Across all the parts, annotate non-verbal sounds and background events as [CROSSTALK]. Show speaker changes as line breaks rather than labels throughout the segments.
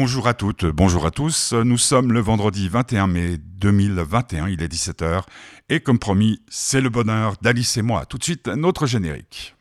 Bonjour à toutes, bonjour à tous. Nous sommes le vendredi 21 mai 2021, il est 17h. Et comme promis, c'est le bonheur d'Alice et moi. Tout de suite, notre générique.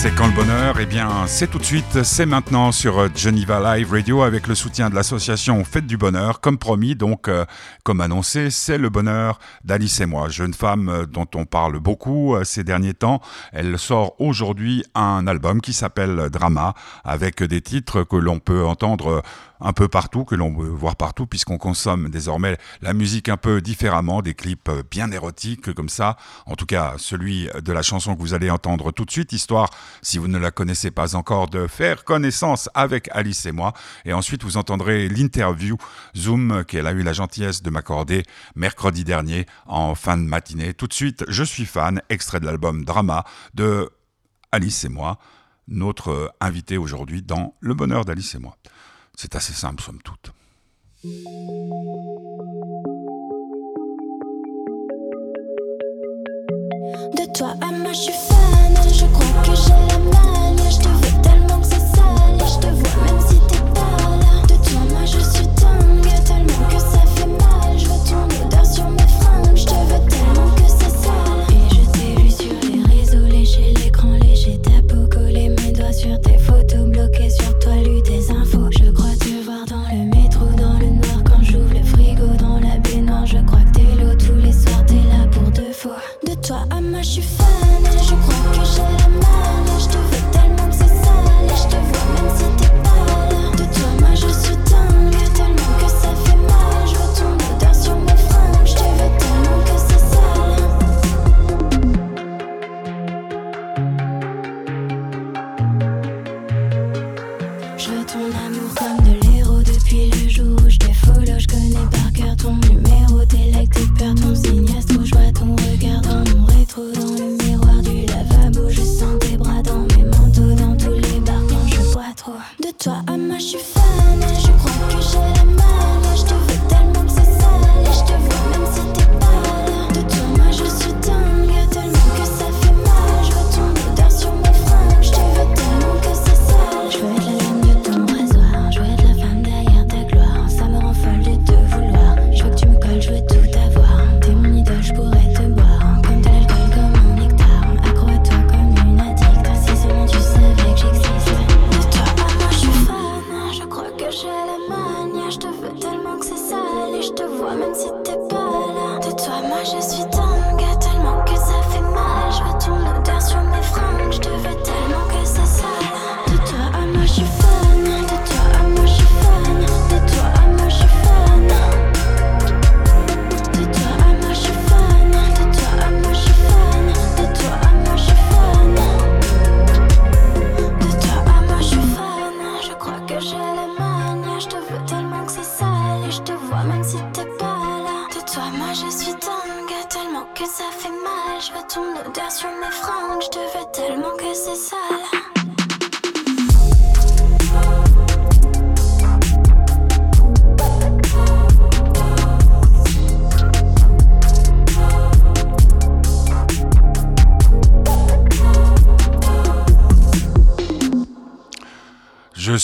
C'est quand le bonheur? Eh bien, c'est tout de suite, c'est maintenant sur Geneva Live Radio avec le soutien de l'association Fête du Bonheur. Comme promis, donc, euh, comme annoncé, c'est le bonheur d'Alice et moi, jeune femme euh, dont on parle beaucoup euh, ces derniers temps. Elle sort aujourd'hui un album qui s'appelle Drama avec des titres que l'on peut entendre un peu partout, que l'on veut voir partout, puisqu'on consomme désormais la musique un peu différemment, des clips bien érotiques comme ça. En tout cas, celui de la chanson que vous allez entendre tout de suite, histoire, si vous ne la connaissez pas encore, de faire connaissance avec Alice et moi. Et ensuite, vous entendrez l'interview Zoom qu'elle a eu la gentillesse de m'accorder mercredi dernier en fin de matinée. Tout de suite, je suis fan, extrait de l'album Drama de Alice et moi, notre invité aujourd'hui dans Le bonheur d'Alice et moi. C'est assez simple, somme toute.
De toi à moi, je suis fan. Je crois que j'ai la malle. Je te veux tellement que c'est sale. Je te vois même si t'es pas là. De toi, moi, je suis dingue. Tellement que ça fait mal. Je veux ton odeur sur mes fringues. Je te veux tellement moi, je suis.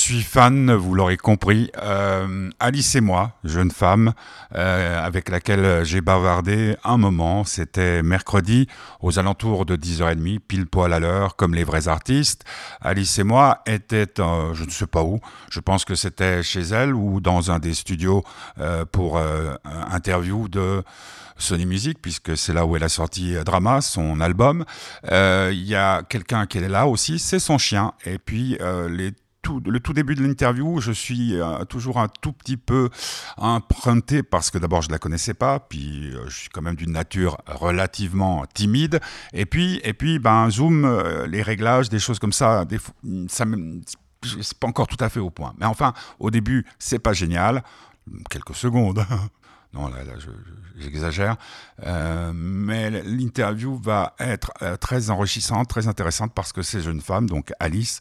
Suis fan,
vous l'aurez compris. Euh, Alice et moi, jeune femme, euh, avec laquelle j'ai bavardé un moment. C'était mercredi, aux alentours de 10h30, pile poil à l'heure, comme les vrais artistes. Alice et moi étaient, euh, je ne sais pas où, je pense que c'était chez elle ou dans un des studios pour interview de Sony Music, puisque c'est là où elle a sorti Drama, son album. Il y a quelqu'un qui est là aussi, c'est son chien. Et puis les le tout début de l'interview, je suis euh, toujours un tout petit peu emprunté parce que d'abord je la connaissais pas, puis euh, je suis quand même d'une nature relativement timide, et puis et puis ben zoom, euh, les réglages, des choses comme ça, des, fois, ça c'est pas encore tout à fait au point. Mais enfin, au début, c'est pas génial, quelques secondes. [LAUGHS] Non, là, là, je- je- j'exagère. Euh, mais l'interview va être euh, très enrichissante, très intéressante parce que ces jeunes femmes, donc Alice,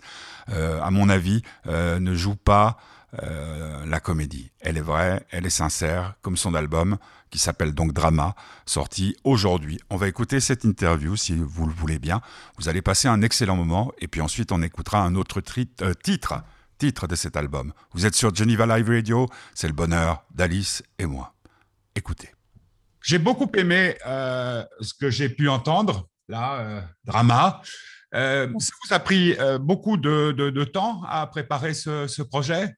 euh, à mon avis, euh, ne joue pas euh, la comédie. Elle est vraie, elle est sincère, comme son album, qui s'appelle donc Drama, sorti aujourd'hui. On va écouter cette interview, si vous le voulez bien. Vous allez passer un excellent moment, et puis ensuite on écoutera un autre euh, titre, titre de cet album. Vous êtes sur Geneva Live Radio, c'est le bonheur d'Alice et moi. Écoutez. J'ai beaucoup aimé euh, ce que j'ai pu entendre, là, Drama. ça vous a pris beaucoup de, temps à préparer ce projet?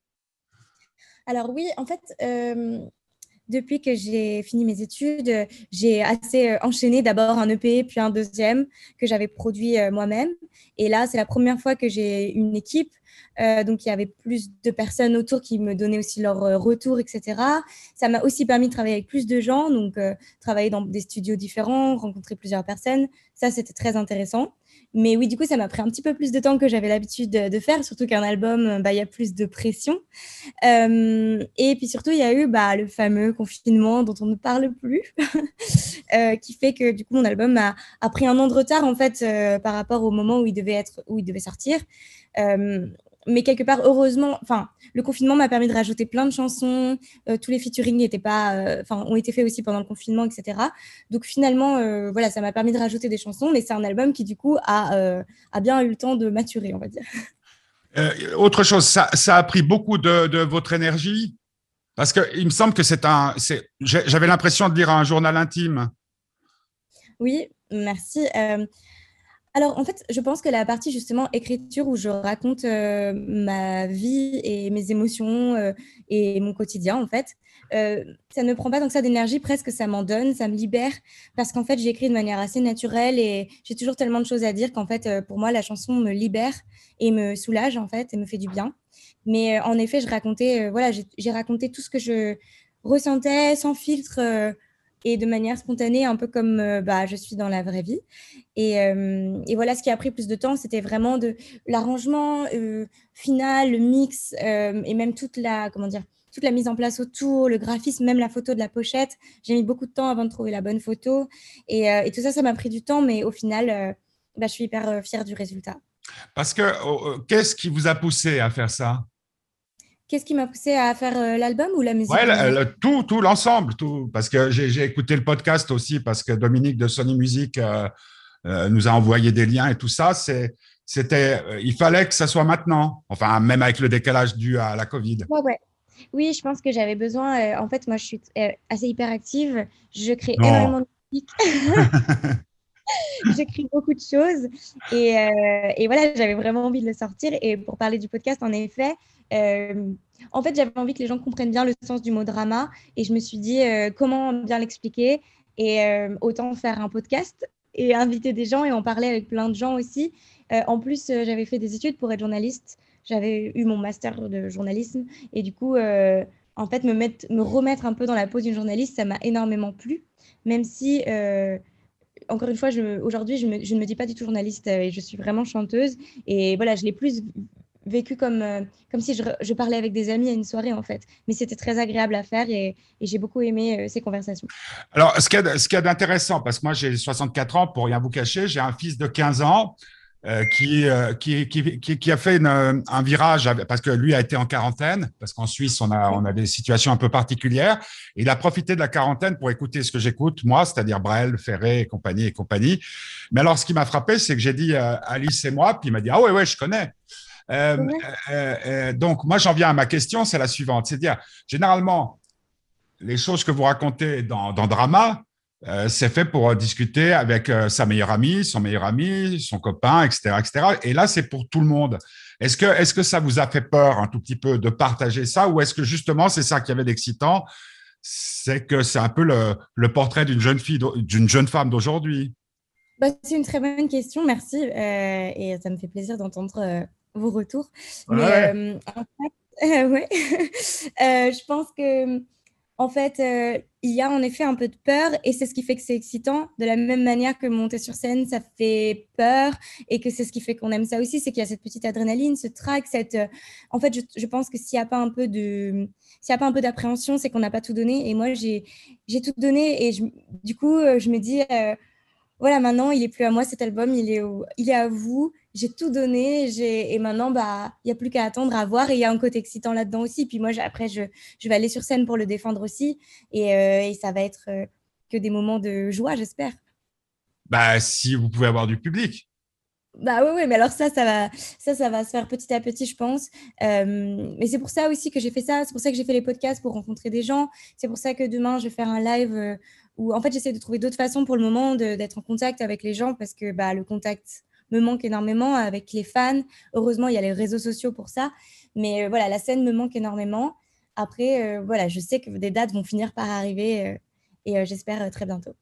Alors oui, en fait, euh, depuis que j'ai fini mes études, j'ai assez euh, enchaîné d'abord un EP, puis un deuxième que j'avais produit euh, moi-même. Et là, c'est la première fois que j'ai une équipe. donc, il y avait plus de personnes autour qui me donnaient aussi leur retour, etc. Ça m'a aussi permis de travailler avec plus de gens, donc travailler dans des studios différents, rencontrer plusieurs personnes. Ça, c'était très intéressant. Mais oui, du coup, ça m'a pris un petit peu plus de temps que j'avais l'habitude de, faire, surtout qu'un album, bah, il y a plus de pression. Euh, et puis surtout, il y a eu bah, le fameux confinement dont on ne parle plus, [LAUGHS] euh, qui fait que du coup, mon album a, a, pris un an de retard en fait euh, par rapport au moment où il devait être, où il devait sortir mais quelque part, heureusement, enfin, le confinement m'a permis de rajouter plein de chansons. Euh, tous les featuring n'étaient pas, euh, enfin, ont été faits aussi pendant le confinement, etc. Donc finalement, euh, voilà, ça m'a permis de rajouter des chansons, mais c'est un album qui du coup a, a bien eu le temps de maturer, on va dire.
autre chose, ça, ça, a pris beaucoup de, de votre énergie? Parce qu'il me semble que c'est un, j'avais l'impression de lire un journal intime.
Oui, merci. Alors, en fait, je pense que la partie justement écriture où je raconte euh, ma vie et mes émotions euh, et mon quotidien, en fait, euh, ça ne prend pas tant que ça d'énergie, presque ça m'en donne, ça me libère, parce qu'en fait, j'écris de manière assez naturelle et j'ai toujours tellement de choses à dire qu'en fait, pour moi, la chanson me libère et me soulage, en fait, et me fait du bien. Mais en effet, je racontais, voilà, j'ai raconté tout ce que je ressentais sans filtre et de manière spontanée, un peu comme euh, bah, je suis dans la vraie vie. Et, euh, et, voilà, ce qui a pris plus de temps, c'était vraiment de l'arrangement euh, final, le mix et même toute la, comment dire, toute la mise en place autour, le graphisme, même la photo de la pochette. J'ai mis beaucoup de temps avant de trouver la bonne photo. Et, tout ça, ça m'a pris du temps, mais au final, bah, je suis hyper fière du résultat.
Parce que qu'est-ce qui vous a poussé à faire ça?
Qu'est-ce qui m'a poussé à faire euh, l'album ou la musique
Ouais, tout, tout l'ensemble, tout. Parce que j'ai écouté le podcast aussi parce que Dominique de Sony Music euh, euh, nous a envoyé des liens et tout ça. c'était, il fallait que ça soit maintenant. Enfin, même avec le décalage dû à la Covid.
Ouais, ouais. Oui, je pense que j'avais besoin. en fait, moi, je suis assez hyperactive. Je crée énormément de musique. [LAUGHS] J'écris beaucoup de choses et, et voilà, j'avais vraiment envie de le sortir. Et pour parler du podcast, en effet, euh, en fait, j'avais envie que les gens comprennent bien le sens du mot drama et je me suis dit euh, comment bien l'expliquer et euh, autant faire un podcast et inviter des gens et en parler avec plein de gens aussi. en plus, j'avais fait des études pour être journaliste. J'avais eu mon master de journalisme et du coup, en fait, me, mettre, me remettre un peu dans la peau d'une journaliste, ça m'a énormément plu, même si encore une fois, aujourd'hui, je, je, ne me dis pas du tout journaliste et je suis vraiment chanteuse. Et voilà, je l'ai plus vécu comme, euh, comme si je, je, parlais avec des amis à une soirée, en fait. Mais c'était très agréable à faire et, et j'ai beaucoup aimé euh, ces conversations.
Alors, ce qu'il y a, d'intéressant, parce que moi, j'ai 64 ans, pour rien vous cacher, j'ai un fils de 15 ans. Euh, qui, qui, qui, qui, a fait un virage parce que lui a été en quarantaine, parce qu'en Suisse, on a, on a des situations un peu particulières. il a profité de la quarantaine pour écouter ce que j'écoute, moi, c'est-à-dire Brel, Ferré et compagnie et compagnie. Mais alors, ce qui m'a frappé, c'est que j'ai dit Alice et moi, puis il m'a dit Ah ouais, ouais, je connais. Euh, euh, euh, donc, moi, j'en viens à ma question, c'est la suivante. C'est-à-dire, généralement, les choses que vous racontez dans, Drama, c'est fait pour discuter avec sa meilleure amie, son meilleur ami, son copain, etc., etc. Et là, c'est pour tout le monde. Est-ce que, est-ce que ça vous a fait peur un tout petit peu de partager ça, ou est-ce que justement c'est ça qui avait d'excitant, c'est que c'est un peu le, le portrait d'une jeune fille, d'une jeune femme d'aujourd'hui?
Bah, C'est une très bonne question, merci, et ça me fait plaisir d'entendre vos retours. Mais euh, en fait, [LAUGHS] ouais. [LAUGHS] Euh, je pense que en fait, euh, il y a en effet un peu de peur et c'est ce qui fait que c'est excitant. De la même manière que monter sur scène, ça fait peur et que c'est ce qui fait qu'on aime ça aussi, c'est qu'il y a cette petite adrénaline, ce trac, cette. En fait, je, je pense que s'il n'y a pas un peu de, s'il y a pas un peu d'appréhension, c'est qu'on n'a pas tout donné. Et moi, j'ai, j'ai tout donné et je, du coup, je me dis, voilà, maintenant, il est plus à moi cet album, il est, il est à vous j'ai tout donné et maintenant, bah, il n'y a plus qu'à attendre à voir. Et il y a un côté excitant là-dedans aussi. Puis moi, après, je, je, vais aller sur scène pour le défendre aussi. Et, et ça va être que des moments de joie, j'espère.
Bah, si vous pouvez avoir du public.
Bah oui, oui, mais alors ça, ça va, ça, ça va se faire petit à petit, je pense. Euh, mais c'est pour ça aussi que j'ai fait ça. C'est pour ça que j'ai fait les podcasts pour rencontrer des gens. C'est pour ça que demain, je vais faire un live euh, où, en fait, j'essaie de trouver d'autres façons pour le moment d'être en contact avec les gens parce que bah, le contact me manque énormément avec les fans. Heureusement, il y a les réseaux sociaux pour ça. Mais euh, voilà, la scène me manque énormément. Après, voilà, je sais que des dates vont finir par arriver et j'espère très bientôt.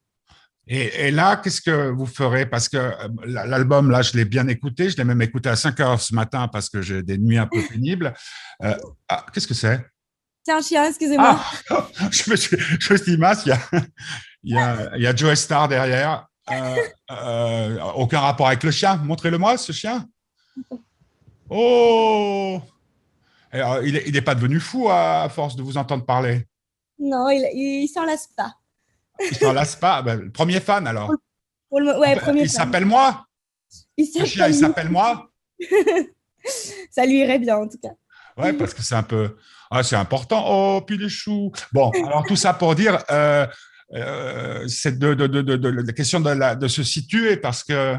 Et, là, qu'est-ce que vous ferez? Parce que euh, l'album, là, je l'ai bien écouté. Je l'ai même écouté à 5 heures ce matin parce que j'ai des nuits un peu pénibles. Euh, ah, qu'est-ce que c'est?
C'est un chien, excusez-moi.
Ah, [LAUGHS] je me suis, je dit, il y a, il y a, il y a Joe Star derrière. Euh, aucun rapport avec le chien. Montrez-le-moi, ce chien. Oh Il n'est pas devenu fou à, force de vous entendre parler.
Non, il ne s'en lasse pas.
Il s'en lasse pas. Ben, le premier fan, alors.
ouais, ah ben,
il s'appelle moi.
Il
s'appelle moi. [LAUGHS]
Ça lui irait bien, en tout cas.
Ouais, parce que c'est un peu. Ah, c'est important. Oh, puis les choux. Bon, alors tout ça pour dire, euh, euh, c'est de, de, de, la question de, la, de se situer parce que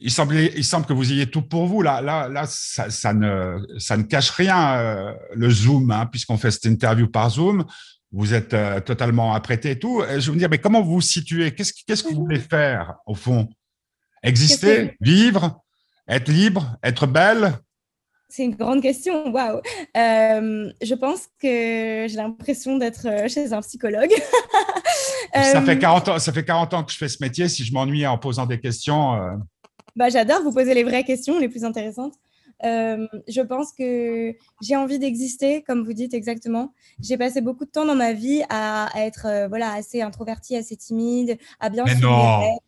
il semble, il semble que vous ayez tout pour vous. Là, là, là ça, ça ne, ça ne cache rien, euh, le Zoom, hein, puisqu'on fait cette interview par Zoom vous êtes euh, totalement apprêté et tout. Je veux me dire, mais comment vous vous situez? Qu'est-ce qu'est-ce que vous voulez faire, au fond? Exister Vivre Être libre Être belle?
C'est une grande question, waouh. Euh, je pense que j'ai l'impression d'être euh, chez un psychologue. [LAUGHS]
ça, fait 40 ans, ça fait 40 ans que je fais ce métier. Si je m'ennuie en posant des questions.
Bah, J'adore vous poser les vraies questions, les plus intéressantes. Euh, je pense que j'ai envie d'exister, comme vous dites exactement. J'ai passé beaucoup de temps dans ma vie à, être euh, voilà, assez introvertie, assez timide, à bien
suivre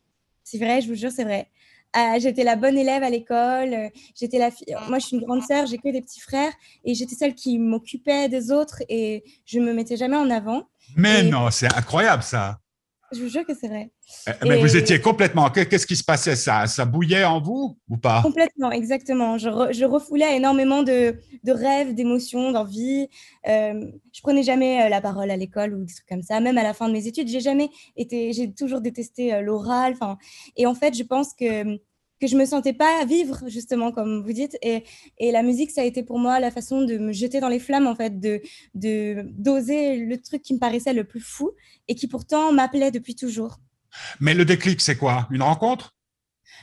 C'est vrai, je vous jure, c'est vrai. Euh, j'étais la bonne élève à l'école. J'étais la fille. Moi, je suis une grande sœur. J'ai que des petits frères et j'étais celle qui m'occupait des autres et je me mettais jamais en avant.
Mais non, c'est incroyable ça.
Je vous jure que c'est vrai.
Eh, mais vous étiez complètement. Qu'est-ce qui se passait? Ça, ça bouillait en vous ou pas?
Complètement, exactement. Je, je, refoulais énormément de, de rêves, d'émotions, d'envies. Euh, je prenais jamais euh, la parole à l'école ou des trucs comme ça. Même à la fin de mes études, j'ai jamais été. J'ai toujours détesté euh, l'oral. Enfin, et en fait, je pense que que je me sentais pas vivre justement comme vous dites. Et, et, la musique ça a été pour moi la façon de me jeter dans les flammes en fait de d'oser le truc qui me paraissait le plus fou et qui pourtant m'appelait depuis toujours.
Mais le déclic c'est quoi? Une rencontre?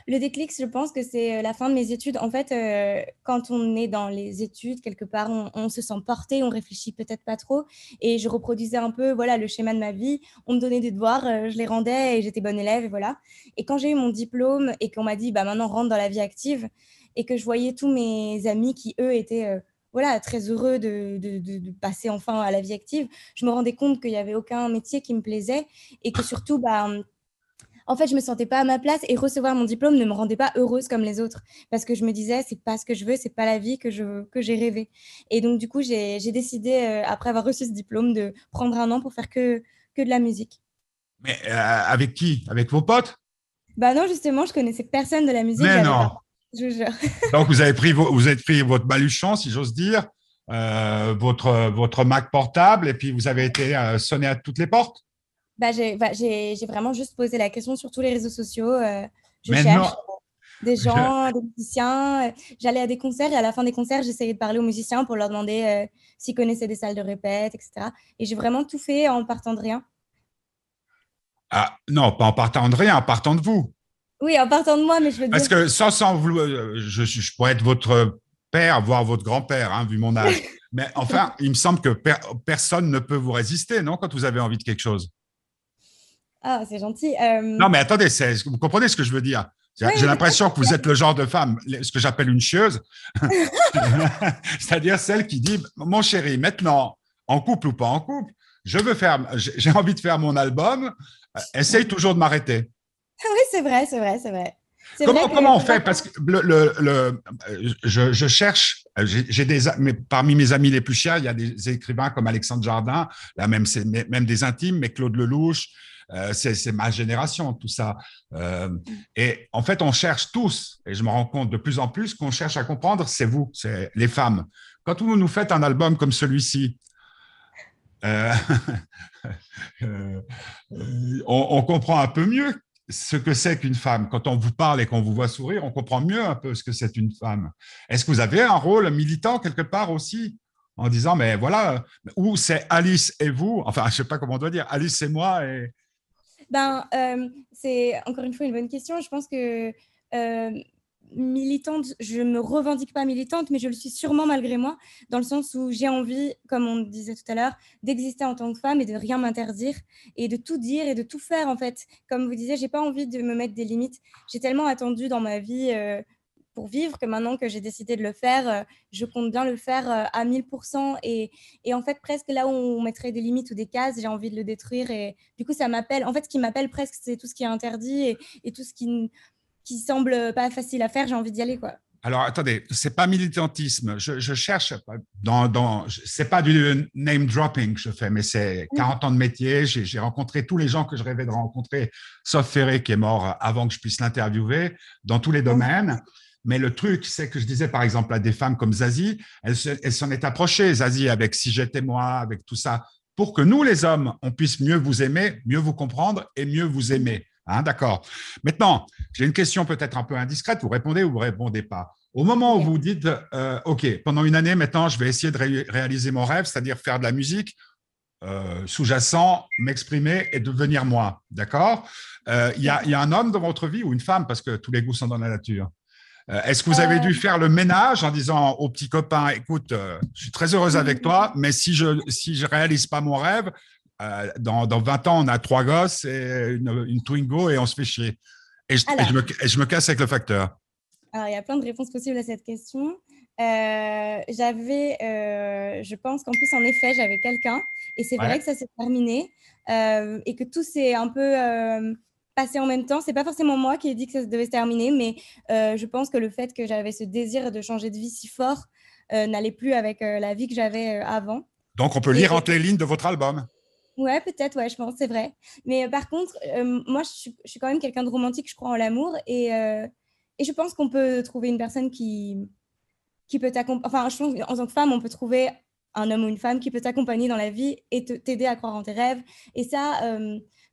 Le déclic, je pense que c'est euh, la fin de mes études. En fait, euh, quand on est dans les études, quelque part, on, se sent porté, on réfléchit peut-être pas trop. Et je reproduisais un peu voilà, le schéma de ma vie. On me donnait des devoirs, euh, je les rendais et j'étais bonne élève. Et, voilà. et quand j'ai eu mon diplôme et qu'on m'a dit bah, maintenant rentre dans la vie active, et que je voyais tous mes amis qui, eux, étaient voilà, très heureux de, passer enfin à la vie active, je me rendais compte qu'il n'y avait aucun métier qui me plaisait et que surtout, bah, en fait, je me sentais pas à ma place et recevoir mon diplôme ne me rendait pas heureuse comme les autres parce que je me disais c'est pas ce que je veux, c'est pas la vie que je que j'ai rêvé. Et donc du coup, j'ai décidé euh, après avoir reçu ce diplôme de prendre un an pour faire que que de la musique.
Mais euh, avec qui? Avec vos potes?
Bah non, justement, je connaissais personne de la musique.
Mais non.
je vous jure. [LAUGHS]
donc vous avez pris vous avez pris votre baluchon, si j'ose dire. Euh, votre, votre Mac portable et puis vous avez été sonné à toutes les portes?
Bah, bah, j'ai vraiment juste posé la question sur tous les réseaux sociaux. Euh, je cherche des [LAUGHS] gens, des musiciens. J'allais à des concerts et à la fin des concerts, j'essayais de parler aux musiciens pour leur demander euh, s'ils connaissaient des salles de répète, etc. Et j'ai vraiment tout fait en partant de rien.
Ah, non, pas en partant de rien, en partant de vous.
Oui, en partant de moi, mais je veux
Parce que sans, sans euh, je, je, pourrais être votre père, voire votre grand-père, hein, vu mon âge. [LAUGHS] mais enfin, il me semble que personne ne peut vous résister, non, quand vous avez envie de quelque chose?
Ah, c'est gentil. Euh,
non, mais attendez, vous comprenez ce que je veux dire? J'ai l'impression que vous êtes le genre de femme, ce que j'appelle une chieuse, [LAUGHS] [LAUGHS] c'est-à-dire celle qui dit Mon chéri, maintenant, en couple ou pas en couple, je veux faire, j'ai envie de faire mon album, euh, essaye toujours de m'arrêter.
Oui, c'est vrai, c'est vrai, c'est vrai.
Comment, comment on fait? Parce que le, je, cherche, j'ai des, parmi mes amis les plus chers, il y a des écrivains comme Alexandre Jardin, là même, même des intimes, mais Claude Lelouch, euh, c'est ma génération, tout ça. Euh, et en fait, on cherche tous, et je me rends compte de plus en plus qu'on cherche à comprendre, c'est vous, c'est les femmes. Quand vous nous faites un album comme celui-ci, [LAUGHS] euh, on, on, comprend un peu mieux ce que c'est qu'une femme. Quand on vous parle et qu'on vous voit sourire, on comprend mieux un peu ce que c'est une femme. Est-ce que vous avez un rôle militant quelque part aussi en disant, mais voilà, où c'est Alice et vous, enfin, je ne sais pas comment on doit dire, Alice et moi. Et...
Ben, euh, c'est encore une fois une bonne question. Je pense que euh, militante, je ne me revendique pas militante, mais je le suis sûrement malgré moi, dans le sens où j'ai envie, comme on disait tout à l'heure, d'exister en tant que femme et de rien m'interdire et de tout dire et de tout faire en fait. Comme vous disiez, j'ai pas envie de me mettre des limites. J'ai tellement attendu dans ma vie euh, pour vivre que maintenant que j'ai décidé de le faire, euh, je compte bien le faire euh, à 1000%. Et, et, en fait, presque là où on mettrait des limites ou des cases, j'ai envie de le détruire. Et du coup, ça m'appelle. En fait, ce qui m'appelle presque, c'est tout ce qui est interdit et, et tout ce qui qui semble pas facile à faire, j'ai envie d'y aller, quoi.
Alors, attendez, c'est pas militantisme. Je, cherche dans, dans c'est pas du name dropping que je fais, mais c'est 40 ans de métier. J'ai rencontré tous les gens que je rêvais de rencontrer, sauf Ferré qui est mort avant que je puisse l'interviewer dans tous les domaines. Mais le truc, c'est que je disais par exemple à des femmes comme Zazie, elle, s'en est approchée, Zazie, avec Si j'étais moi, avec tout ça, pour que nous, les hommes, on puisse mieux vous aimer, mieux vous comprendre et mieux vous aimer. Hein, d'accord. Maintenant, j'ai une question peut-être un peu indiscrète. Vous répondez ou vous répondez pas? Au moment où vous dites, euh, OK, pendant une année maintenant, je vais essayer de réaliser mon rêve, c'est-à-dire faire de la musique euh, sous-jacent, m'exprimer et devenir moi. D'accord? Euh, Il y, a un homme dans votre vie ou une femme, parce que tous les goûts sont dans la nature. Est-ce que vous avez dû faire le ménage en disant au petit copain, écoute, je suis très heureuse avec toi, mais si je si je réalise pas mon rêve, euh, dans, dans, 20 ans, on a trois gosses et une, une Twingo et on se fait chier. Et je, je, me, je, me, casse avec le facteur.
Alors, il y a plein de réponses possibles à cette question. Euh, j'avais, euh, je pense qu'en plus, en effet, j'avais quelqu'un et c'est vrai que ça s'est terminé euh, et que tout s'est un peu euh, passé en même temps. C'est pas forcément moi qui ai dit que ça devait se terminer, mais je pense que le fait que j'avais ce désir de changer de vie si fort n'allait plus avec la vie que j'avais avant.
Donc, on peut lire entre les lignes de votre album.
Ouais, peut-être, ouais, je pense, c'est vrai. Mais euh, par contre, euh, moi, je suis, je suis, quand même quelqu'un de romantique, je crois en l'amour. Et, euh, et je pense qu'on peut trouver une personne qui, qui peut t'accompagner. Enfin, je pense qu'en tant que femme, on peut trouver un homme ou une femme qui peut t'accompagner dans la vie et t'aider à croire en tes rêves. Et ça,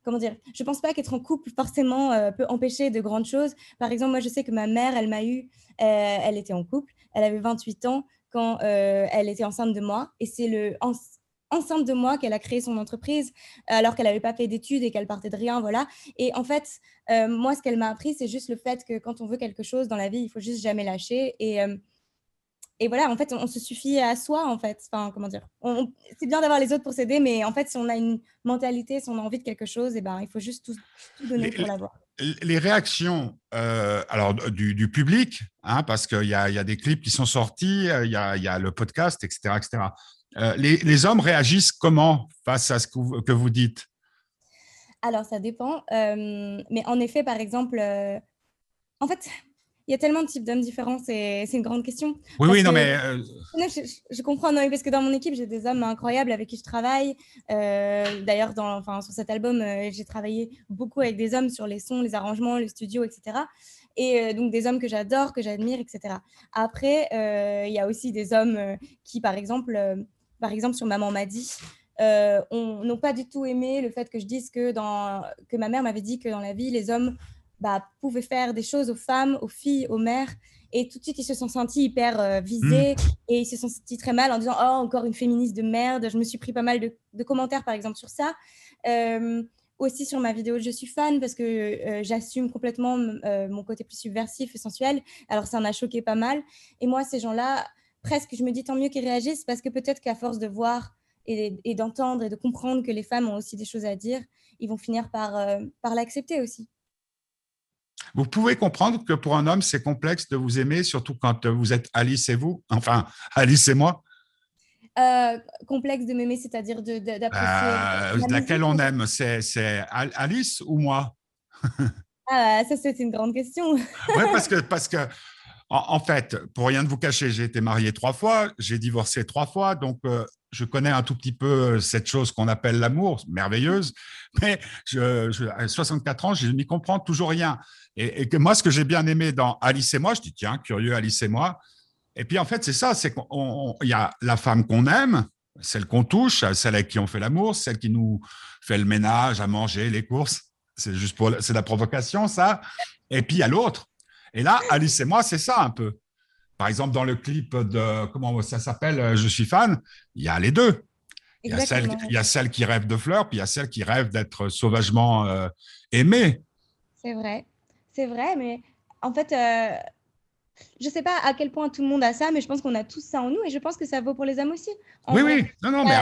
comment dire, je pense pas qu'être en couple, forcément, peut empêcher de grandes choses. Par exemple, moi, je sais que ma mère, elle m'a eu, elle était en couple, elle avait 28 ans quand elle était enceinte de moi. Et c'est le enceinte de moi qu'elle a créé son entreprise alors qu'elle n'avait pas fait d'études et qu'elle partait de rien, voilà. Et en fait, euh, moi, ce qu'elle m'a appris, c'est juste le fait que quand on veut quelque chose dans la vie, il faut juste jamais lâcher. Et, euh, et voilà, en fait, on, se suffit à soi, en fait. Enfin, comment dire C'est bien d'avoir les autres pour s'aider, mais en fait, si on a une mentalité, si on a envie de quelque chose, et eh ben, il faut juste tout, donner pour l'avoir.
Les réactions euh, alors, du, public, hein, parce qu'il y, y a, des clips qui sont sortis, il y a, y a le podcast, etc. etc. Euh, les, hommes réagissent comment face à ce que vous, dites?
Alors, ça dépend. Euh, mais en effet, par exemple, euh, en fait, il y a tellement de types d'hommes différents, c'est une grande question.
Oui, oui, non, mais.
je, comprends, non, parce que dans mon équipe, j'ai des hommes incroyables avec qui je travaille. D'ailleurs, enfin, sur cet album, j'ai travaillé beaucoup avec des hommes sur les sons, les arrangements, le studio, etc et euh, donc des hommes que j'adore, que j'admire, etc. Après, euh, il y a aussi des hommes euh, qui, par exemple, par exemple sur Maman m'a dit, n'ont pas du tout aimé le fait que je dise que, dans, que ma mère m'avait dit que dans la vie, les hommes bah, pouvaient faire des choses aux femmes, aux filles, aux mères. Et tout de suite, ils se sont sentis hyper visés mmh. et ils se sont sentis très mal en disant Oh, encore une féministe de merde. Je me suis pris pas mal de, de commentaires, par exemple, sur ça aussi sur ma vidéo Je suis fan parce que euh, j'assume complètement euh, mon côté plus subversif et sensuel. Alors ça en a choqué pas mal. Et moi, ces gens-là, presque, je me dis tant mieux qu'ils réagissent parce que peut-être qu'à force de voir et, d'entendre et de comprendre que les femmes ont aussi des choses à dire, ils vont finir par, euh, par l'accepter aussi.
Vous pouvez comprendre que pour un homme, c'est complexe de vous aimer, surtout quand vous êtes Alice et vous, enfin [LAUGHS] Alice et moi.
Euh, complexe de m'aimer, c'est-à-dire d'apprécier.
Euh, laquelle on aime C'est Alice ou moi? [LAUGHS]
Ah, ça, c'est une grande question.
oui, parce que, [LAUGHS] parce que en, fait, pour rien de vous cacher, j'ai été marié trois fois, j'ai divorcé trois fois, donc euh, je connais un tout petit peu euh, cette chose qu'on appelle l'amour, merveilleuse, mais je, à 64 ans, je n'y comprends toujours rien. Et, que moi, ce que j'ai bien aimé dans Alice et moi, je dis tiens, curieux Alice et moi. Et puis en fait, c'est ça, c'est qu'il y a la femme qu'on aime, celle qu'on touche, celle avec qui on fait l'amour, celle qui nous fait le ménage, à manger, les courses. C'est juste pour, c'est la provocation, ça. Et puis il y a l'autre. Et là, Alice et moi, c'est ça un peu. Par exemple, dans le clip de, comment ça s'appelle, euh, Je suis fan, il y a les deux. Il y, a celle, il y, a celle, qui rêve de fleurs, puis il y a celle qui rêve d'être sauvagement euh, aimée.
C'est vrai, c'est vrai, mais en fait, euh, je ne sais pas à quel point tout le monde a ça, mais je pense qu'on a tous ça en nous, et je pense que ça vaut pour les hommes aussi.
oui, oui, non, non, mais.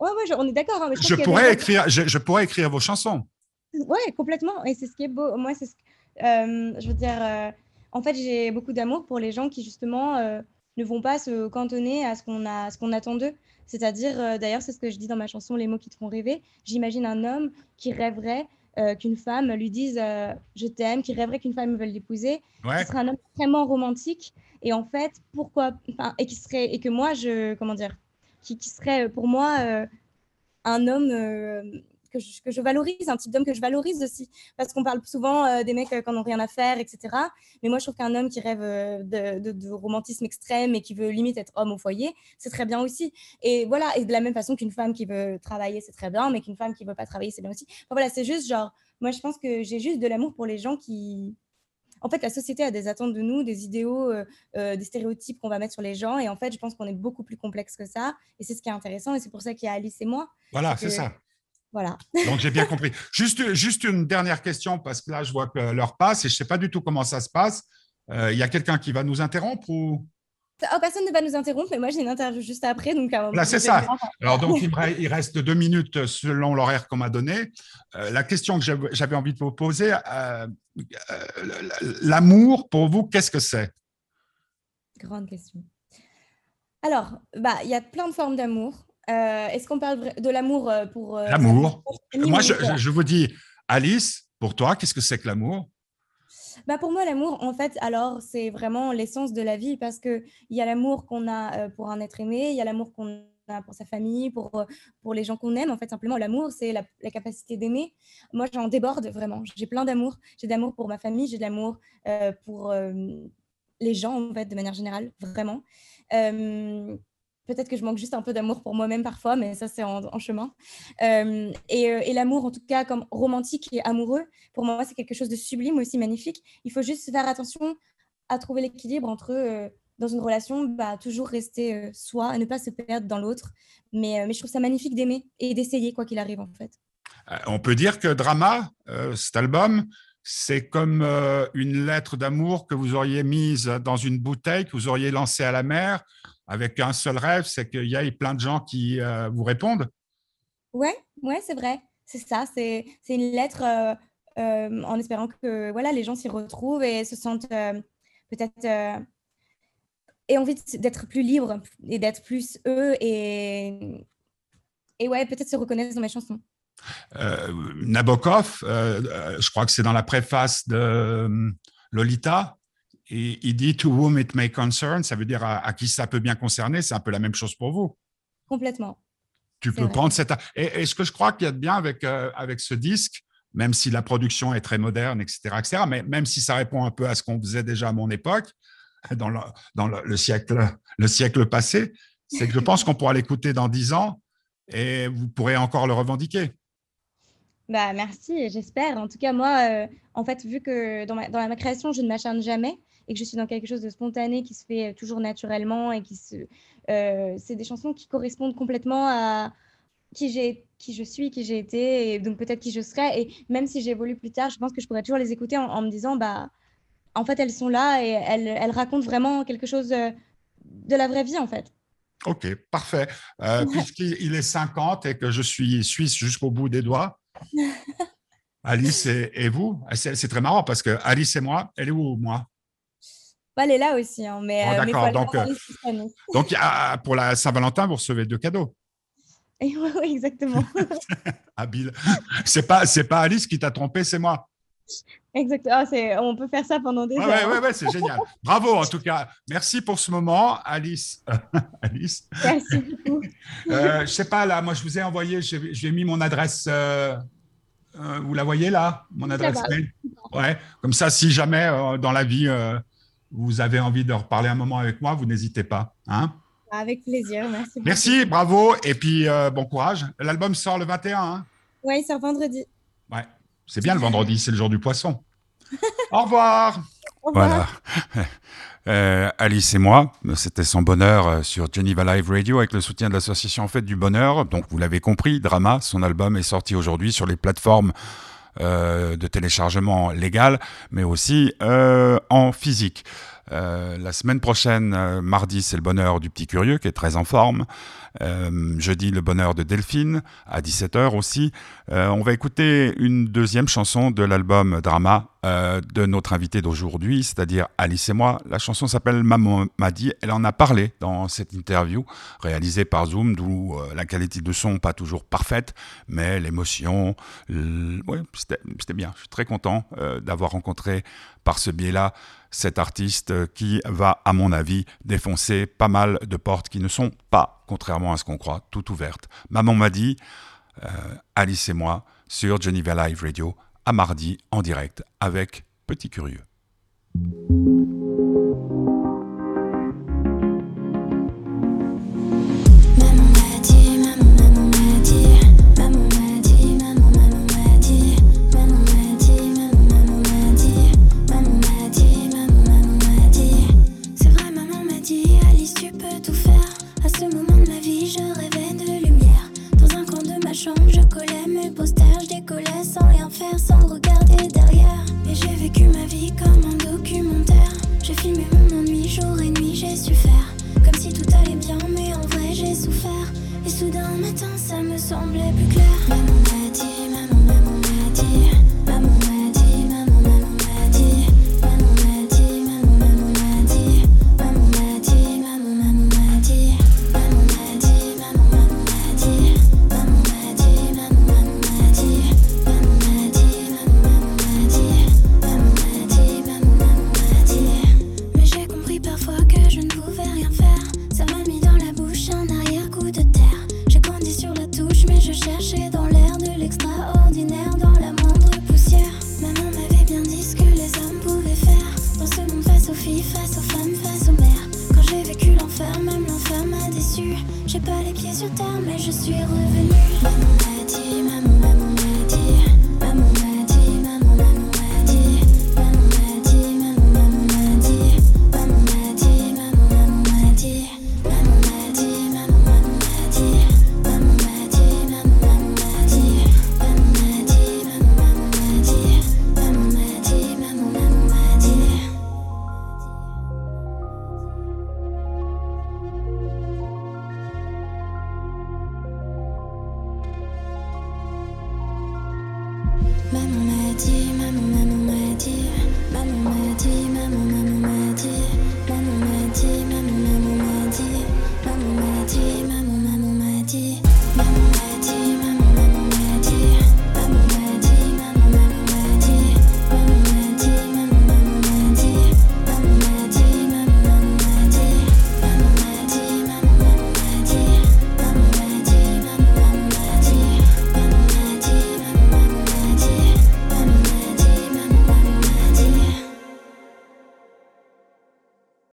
ouais, ouais, on est d'accord. Hein,
je, pourrais écrire, je, je, pourrais écrire vos chansons.
Oui, complètement, et c'est ce qui est beau. Moi, c'est ce je veux dire en fait, j'ai beaucoup d'amour pour les gens qui, justement, euh, ne vont pas se cantonner à ce qu'on qu'on attend d'eux. C'est-à-dire, euh, d'ailleurs, c'est ce que je dis dans ma chanson Les mots qui te font rêver. J'imagine un homme qui rêverait euh, qu'une femme lui dise je t'aime, qui rêverait qu'une femme veuille l'épouser. Ce serait un homme extrêmement romantique. Et en fait, pourquoi et qui serait et que moi je comment dire, qui, qui serait pour moi un homme que je, valorise, un type d'homme que je valorise aussi. Parce qu'on parle souvent euh, des mecs euh, qui n'ont rien à faire, etc. Mais moi, je trouve qu'un homme qui rêve euh, de, romantisme extrême et qui veut limite être homme au foyer, c'est très bien aussi. Et voilà, et de la même façon qu'une femme qui veut travailler, c'est très bien, mais qu'une femme qui ne veut pas travailler, c'est bien aussi. voilà, c'est juste genre, moi, je pense que j'ai juste de l'amour pour les gens qui, en fait, la société a des attentes de nous, des idéaux, des stéréotypes qu'on va mettre sur les gens. Et en fait, je pense qu'on est beaucoup plus complexe que ça. Et c'est ce qui est intéressant. Et c'est pour ça qu'il y a Alice et moi.
Voilà, c'est ça.
Voilà.
Donc, j'ai bien compris. Juste, juste une dernière question, parce que là, je vois que l'heure passe et je ne sais pas du tout comment ça se passe. Euh, il y a quelqu'un qui va nous interrompre ou?
Oh, Personne ne va nous interrompre, mais moi, j'ai une interview juste après. Donc,
là, c'est ça. Alors, donc, il, reste deux minutes selon l'horaire qu'on m'a donné. Euh, la question que j'avais envie de vous poser, euh, l'amour, pour vous, qu'est-ce que c'est?
Grande question. Alors, bah, il y a plein de formes d'amour. Euh, est-ce qu'on parle de l'amour euh, pour...
Euh, l'amour. Moi, je, vous dis, Alice, pour toi, qu'est-ce que c'est que l'amour?
Bah pour moi, l'amour, en fait, alors, c'est vraiment l'essence de la vie parce qu'il y a l'amour qu'on a pour un être aimé, il y a l'amour qu'on a pour sa famille, pour, pour les gens qu'on aime. En fait, simplement, l'amour, c'est la, capacité d'aimer. Moi, j'en déborde vraiment. J'ai plein d'amour. J'ai d'amour pour ma famille, j'ai de l'amour pour les gens, en fait, de manière générale, vraiment. Peut-être que je manque juste un peu d'amour pour moi-même parfois, mais ça, c'est en, chemin. Euh, et, euh, et l'amour, en tout cas, comme romantique et amoureux, pour moi, c'est quelque chose de sublime aussi, magnifique. Il faut juste faire attention à trouver l'équilibre entre, euh, dans une relation, bah, toujours rester soi et ne pas se perdre dans l'autre. Mais je trouve ça magnifique d'aimer et d'essayer, quoi qu'il arrive, en fait.
On peut dire que Drama, cet album, c'est comme une lettre d'amour que vous auriez mise dans une bouteille, que vous auriez lancée à la mer, avec un seul rêve, c'est qu'il y ait plein de gens qui euh, vous répondent.
Ouais, ouais, c'est vrai. C'est ça. C'est une lettre euh, euh, en espérant que voilà, les gens s'y retrouvent et se sentent peut-être et envie d'être plus libres et d'être plus eux et et ouais, peut-être se reconnaître dans mes chansons.
Nabokov, je crois que c'est dans la préface de Lolita, et il dit to whom it may concern, ça veut dire à, qui ça peut bien concerner. C'est un peu la même chose pour vous.
Complètement.
Tu peux prendre cette. Et, ce que je crois qu'il y a de bien avec, euh, avec ce disque, même si la production est très moderne, etc., etc., mais même si ça répond un peu à ce qu'on faisait déjà à mon époque, dans le, dans le, siècle, le siècle passé, c'est que je pense qu'on pourra l'écouter dans dix ans et vous pourrez encore le revendiquer.
Bah, merci, j'espère. En tout cas, moi, euh, en fait, vu que dans ma, dans ma création, je ne m'acharne jamais, et que je suis dans quelque chose de spontané qui se fait toujours naturellement et qui se. Euh, c'est des chansons qui correspondent complètement à qui, j'ai, qui je suis, qui j'ai été, et donc peut-être qui je serai. Et même si j'évolue plus tard, je pense que je pourrais toujours les écouter en, me disant, bah, en fait, elles sont là et elles, elles racontent vraiment quelque chose euh, de la vraie vie, en fait.
Ok, parfait. Euh, Puisqu'il est 50 et que je suis suisse jusqu'au bout des doigts, [LAUGHS] Alice et, vous, c'est très marrant parce que Alice et moi, elle est où, moi?
Elle est là aussi. Hein, mais,
oh, euh, D'accord. Donc, euh, donc pour la Saint-Valentin, vous recevez deux cadeaux.
Oui, exactement. [LAUGHS]
Habile. C'est pas, c'est pas Alice qui t'a trompé, c'est moi.
Exactement. Oh, on peut faire ça pendant des
heures.
Ouais,
ouais, ouais, c'est génial. [LAUGHS] Bravo, en tout cas. Merci pour ce moment, Alice. [LAUGHS] Alice.
Merci beaucoup.
euh, je sais pas, là, moi, je vous ai envoyé, j'ai mis mon adresse. Euh, euh, vous la voyez là, mon adresse mail? Ouais. Comme ça, si jamais dans la vie, vous avez envie de reparler un moment avec moi, vous n'hésitez pas. Hein
avec plaisir. Merci. Beaucoup.
Merci, bravo. Et puis, bon courage. L'album sort le 21. Hein
oui, il sort vendredi.
Ouais. C'est bien le vendredi, c'est le jour du poisson. [LAUGHS] Au revoir.
Voilà. [LAUGHS]
Euh, Alice et moi, c'était son bonheur euh, sur Geneva Live Radio avec le soutien de l'association En Fête du Bonheur. Donc vous l'avez compris, Drama, son album est sorti aujourd'hui sur les plateformes euh, de téléchargement légal, mais aussi en physique. Euh, la semaine prochaine, euh, mardi, c'est le bonheur du petit curieux qui est très en forme. Euh, jeudi, le bonheur de Delphine, à 17h aussi. on va écouter une deuxième chanson de l'album Drama de notre invité d'aujourd'hui, c'est-à-dire Alice et moi. La chanson s'appelle Maman m'a dit. Elle en a parlé dans cette interview réalisée par Zoom, d'où la qualité de son pas toujours parfaite, mais l'émotion, c'était bien. Je suis très content d'avoir rencontré par ce biais-là cet artiste qui va, à mon avis, défoncer pas mal de portes qui ne sont pas, contrairement à ce qu'on croit, toutes ouvertes. Maman m'a dit, euh, Alice et moi, sur Geneva Live Radio, à mardi, en direct, avec Petit Curieux.